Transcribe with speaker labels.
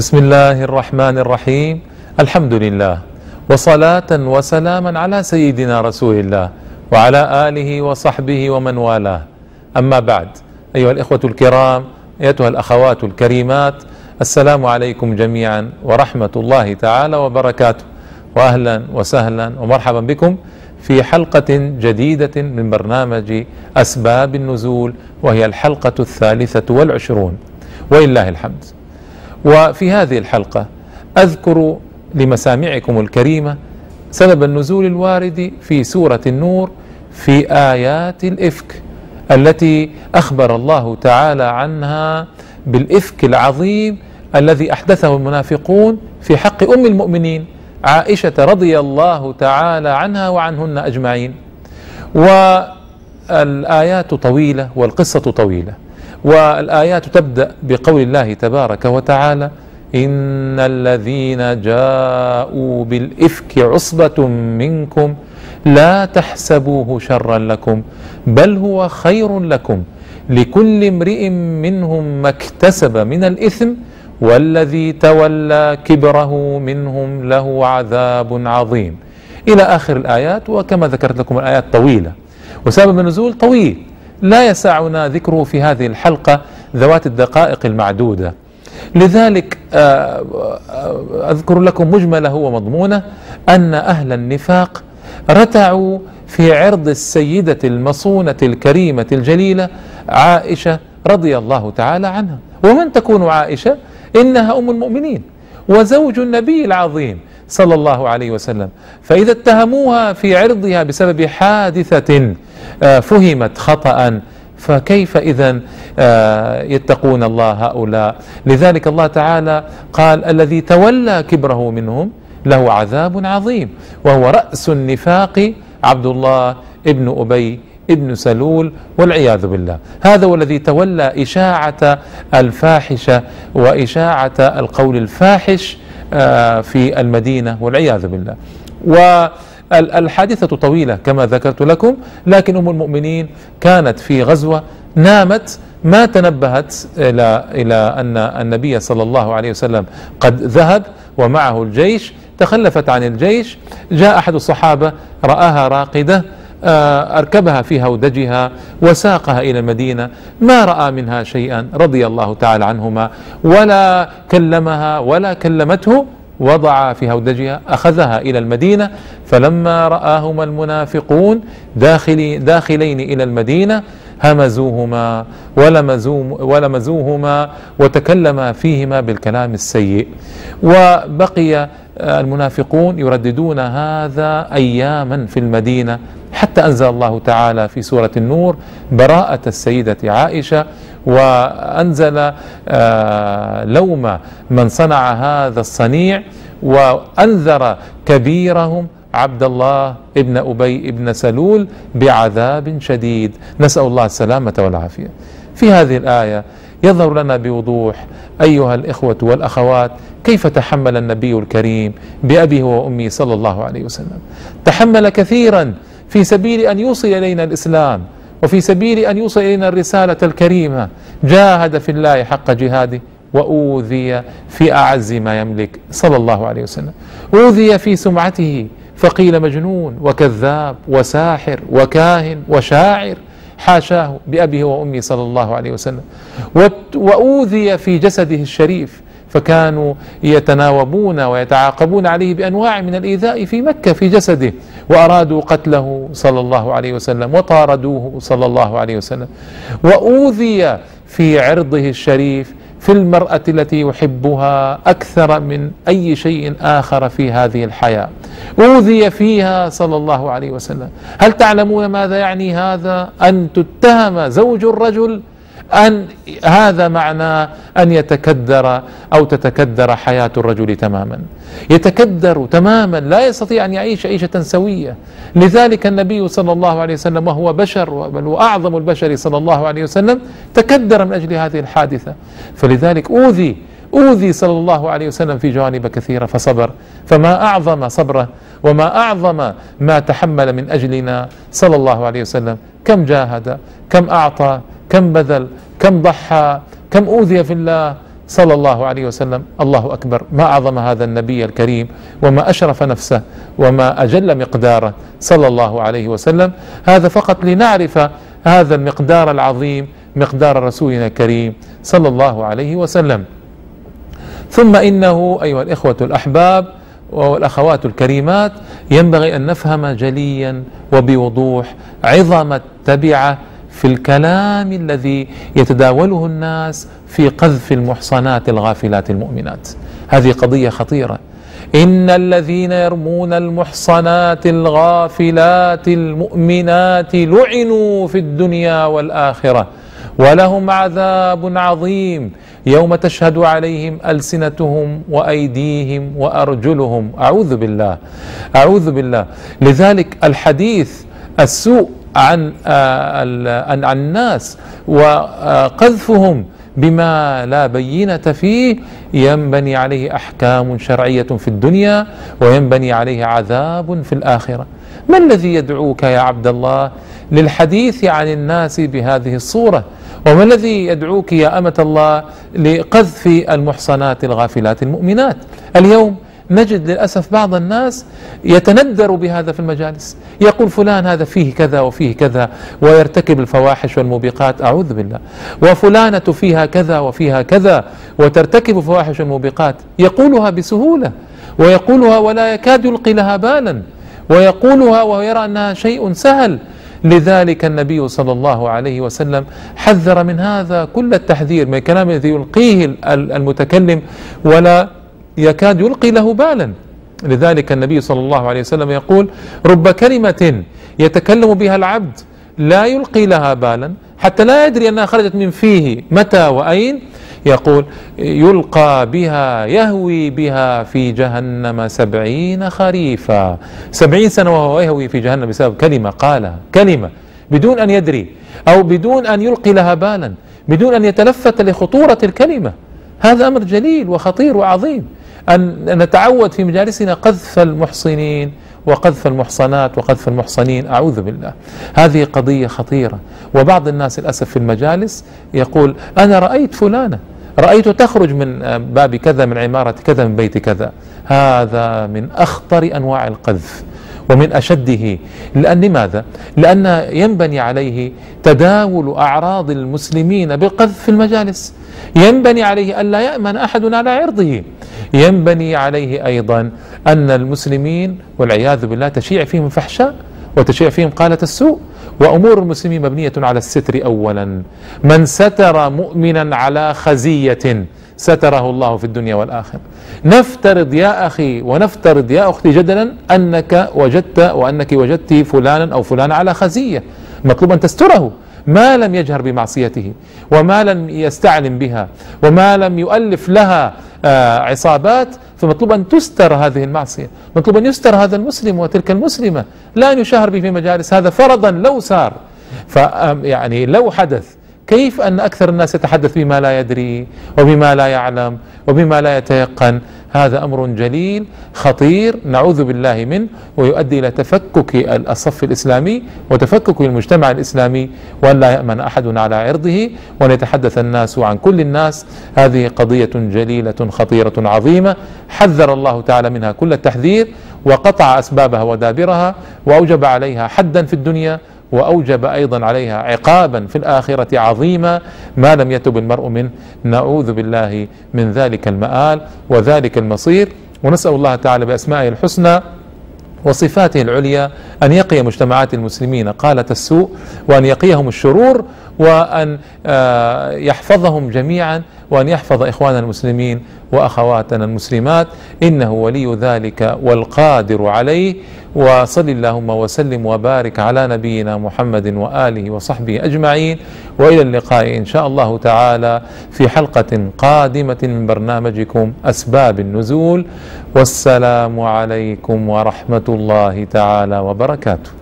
Speaker 1: بسم الله الرحمن الرحيم الحمد لله وصلاة وسلاما على سيدنا رسول الله وعلى آله وصحبه ومن والاه أما بعد أيها الإخوة الكرام أيتها الأخوات الكريمات السلام عليكم جميعا ورحمة الله تعالى وبركاته وأهلا وسهلا ومرحبا بكم في حلقة جديدة من برنامج أسباب النزول وهي الحلقة الثالثة والعشرون ولله الحمد وفي هذه الحلقة أذكر لمسامعكم الكريمة سبب النزول الوارد في سورة النور في آيات الإفك التي أخبر الله تعالى عنها بالإفك العظيم الذي أحدثه المنافقون في حق أم المؤمنين عائشة رضي الله تعالى عنها وعنهن أجمعين. والآيات طويلة والقصة طويلة. والآيات تبدأ بقول الله تبارك وتعالى إن الذين جاءوا بالإفك عصبة منكم لا تحسبوه شرا لكم بل هو خير لكم لكل امرئ منهم ما اكتسب من الإثم والذي تولى كبره منهم له عذاب عظيم. إلى آخر الآيات وكما ذكرت لكم الآيات طويلة. وسبب النزول طويل. لا يسعنا ذكره في هذه الحلقة ذوات الدقائق المعدودة. لذلك أذكر لكم مجمله ومضمونه أن أهل النفاق رتعوا في عرض السيدة المصونة الكريمة الجليلة عائشة رضي الله تعالى عنها. ومن تكون عائشة؟ إنها أم المؤمنين. وزوج النبي العظيم. صلى الله عليه وسلم. فإذا اتهموها في عرضها بسبب حادثة فهمت خطأ فكيف إذا يتقون الله هؤلاء؟ لذلك الله تعالى قال الذي تولى كبره منهم له عذاب عظيم وهو رأس النفاق عبد الله ابن أبي ابن سلول والعياذ بالله. هذا هو الذي تولى إشاعة الفاحشة وإشاعة القول الفاحش في المدينة والعياذ بالله. والحادثة طويلة كما ذكرت لكم لكن أم المؤمنين كانت في غزوة نامت ما تنبهت إلى إلى أن النبي صلى الله عليه وسلم قد ذهب ومعه الجيش تخلفت عن الجيش جاء أحد الصحابة رآها راقدة أركبها في هودجها وساقها إلى المدينة ما رأى منها شيئا رضي الله تعالى عنهما ولا كلمها ولا كلمته وضع في هودجها أخذها إلى المدينة فلما رآهما المنافقون داخلي داخلين إلى المدينة همزوهما ولمزوهما وتكلما فيهما بالكلام السيء. وبقي المنافقون يرددون هذا اياما في المدينة حتى أنزل الله تعالى في سورة النور براءة السيدة عائشة وأنزل لوم من صنع هذا الصنيع وأنذر كبيرهم عبد الله ابن أبي ابن سلول بعذاب شديد. نسأل الله السلامة والعافية. في هذه الآية يظهر لنا بوضوح أيها الإخوة والأخوات كيف تحمل النبي الكريم بأبيه وأمه صلى الله عليه وسلم؟ تحمل كثيرا في سبيل أن يوصل إلينا الإسلام وفي سبيل أن يوصل إلينا الرسالة الكريمة. جاهد في الله حق جهاده وأوذي في أعز ما يملك. صلى الله عليه وسلم. أوذي في سمعته فقيل مجنون وكذاب وساحر وكاهن وشاعر. حاشاه بأبيه وأمه صلى الله عليه وسلم. وأوذي في جسده الشريف فكانوا يتناوبون ويتعاقبون عليه بأنواع من الإيذاء في مكة في جسده. وأرادوا قتله صلى الله عليه وسلم وطاردوه صلى الله عليه وسلم. وأوذي في عرضه الشريف في المرأة التي يحبها أكثر من أي شيء آخر في هذه الحياة. أوذي فيها صلى الله عليه وسلم. هل تعلمون ماذا يعني هذا؟ أن تتهم زوج الرجل أن هذا معناه أن يتكدر أو تتكدر حياة الرجل تماما. يتكدر تماما لا يستطيع أن يعيش عيشة سوية. لذلك النبي صلى الله عليه وسلم وهو بشر بل وأعظم البشر صلى الله عليه وسلم تكدر من أجل هذه الحادثة. فلذلك أوذي أوذي صلى الله عليه وسلم في جوانب كثيرة فصبر. فما أعظم صبره وما أعظم ما تحمل من أجلنا صلى الله عليه وسلم؟ كم جاهد كم أعطى كم بذل كم ضحى كم أوذي في الله. صلى الله عليه وسلم الله أكبر. ما أعظم هذا النبي الكريم وما أشرف نفسه وما أجل مقداره. صلى الله عليه وسلم. هذا فقط لنعرف هذا المقدار العظيم مقدار رسولنا الكريم صلى الله عليه وسلم. ثم إنه أيها الإخوة الأحباب والأخوات الكريمات ينبغي أن نفهم جليا وبوضوح عظم التبعة في الكلام الذي يتداوله الناس في قذف المحصنات الغافلات المؤمنات. هذه قضية خطيرة. إن الذين يرمون المحصنات الغافلات المؤمنات لعنوا في الدنيا والآخرة ولهم عذاب عظيم يوم تشهد عليهم ألسنتهم وأيديهم وأرجلهم. أعوذ بالله. أعوذ بالله. لذلك الحديث السوء عن آه، عن الناس وقذفهم بما لا بينة فيه. ينبني عليه أحكام شرعية في الدنيا وينبني عليه عذاب في الآخرة. ما الذي يدعوك يا عبد الله للحديث عن الناس بهذه الصورة؟ وما الذي يدعوك يا أمة الله لقذف المحصنات الغافلات المؤمنات؟ اليوم نجد للأسف بعض الناس يتندر بهذا في المجالس. يقول فلان هذا فيه كذا وفيه كذا ويرتكب الفواحش والموبقات أعوذ بالله. وفلانة فيها كذا وفيها كذا وترتكب الفواحش والموبقات. يقولها بسهولة ويقولها ولا يكاد يلقي لها بالا ويقولها ويرى أنها شيء سهل. لذلك النبي صلى الله عليه وسلم حذر من هذا كل التحذير من الكلام الذي يلقيه المتكلم. ولا يكاد يلقي له بالا. لذلك النبي صلى الله عليه وسلم يقول رب كلمة يتكلم بها العبد لا يلقي لها بالا حتى لا يدري أنها خرجت من فيه متى وأين. يقول يلقى بها يهوي بها في جهنم سبعين خريفا. سبعين سنة وهو يهوي في جهنم بسبب كلمة قالها كلمة. بدون أن يدري أو بدون أن يلقي لها بالا بدون أن يتلفت لخطورة الكلمة. هذا أمر جليل وخطير وعظيم. أن نتعود في مجالسنا قذف المحصنين وقذف المحصنات وقذف المحصنين. أعوذ بالله. هذه قضية خطيرة. وبعض الناس للأسف في المجالس يقول أنا رأيت فلانة. رأيت تخرج من باب كذا من عمارة كذا من بيت كذا. هذا من أخطر أنواع القذف. ومن أشده. لأن لماذا؟ لأن ينبني عليه تداول أعراض المسلمين بالقذف في المجالس. ينبني عليه ألا يأمن أحد على عرضه. ينبني عليه أيضا أن المسلمين والعياذ بالله تشيع فيهم الفحشاء وتشيع فيهم قالة السوء. وأمور المسلمين مبنية على الستر أولا. من ستر مؤمنا على خزية ستره الله في الدنيا والآخرة. نفترض يا أخي ونفترض يا أختي جدلا أنك وجدت وأنك وجدت فلانا أو فلان على خزية. مطلوب أن تستره. ما لم يجهر بمعصيته وما لم يستعلم بها وما لم يؤلف لها آه، عصابات فمطلوب أن تستر هذه المعصية. مطلوب أن يستر هذا المسلم وتلك المسلمة. لا أن يشهر به في مجالس. هذا فرضا لو صار. يعني لو حدث كيف أن أكثر الناس يتحدث بما لا يدري وبما لا يعلم وبما لا يتيقن؟ هذا أمر جليل خطير نعوذ بالله منه ويؤدي إلى تفكك الصف الإسلامي وتفكك المجتمع الإسلامي وأن لا يأمن أحد على عرضه وأن يتحدث الناس عن كل الناس. هذه قضية جليلة خطيرة عظيمة حذر الله تعالى منها كل التحذير وقطع أسبابها ودابرها وأوجب عليها حدا في الدنيا وأوجب أيضا عليها عقابا في الآخرة عظيما ما لم يتب المرء منه نعوذ بالله من ذلك المآل وذلك المصير. ونسأل الله تعالى بأسمائه الحسنى وصفاته العليا أن يقي مجتمعات المسلمين قالة السوء وأن يقيهم الشرور وأن آه، يحفظهم جميعا وأن يحفظ اخواننا المسلمين وأخواتنا المسلمات إنه ولي ذلك والقادر عليه. وصل اللهم وسلم وبارك على نبينا محمد وآله وصحبه أجمعين. وإلى اللقاء إن شاء الله تعالى في حلقة قادمة من برنامجكم أسباب النزول. والسلام عليكم ورحمة الله تعالى وبركاته.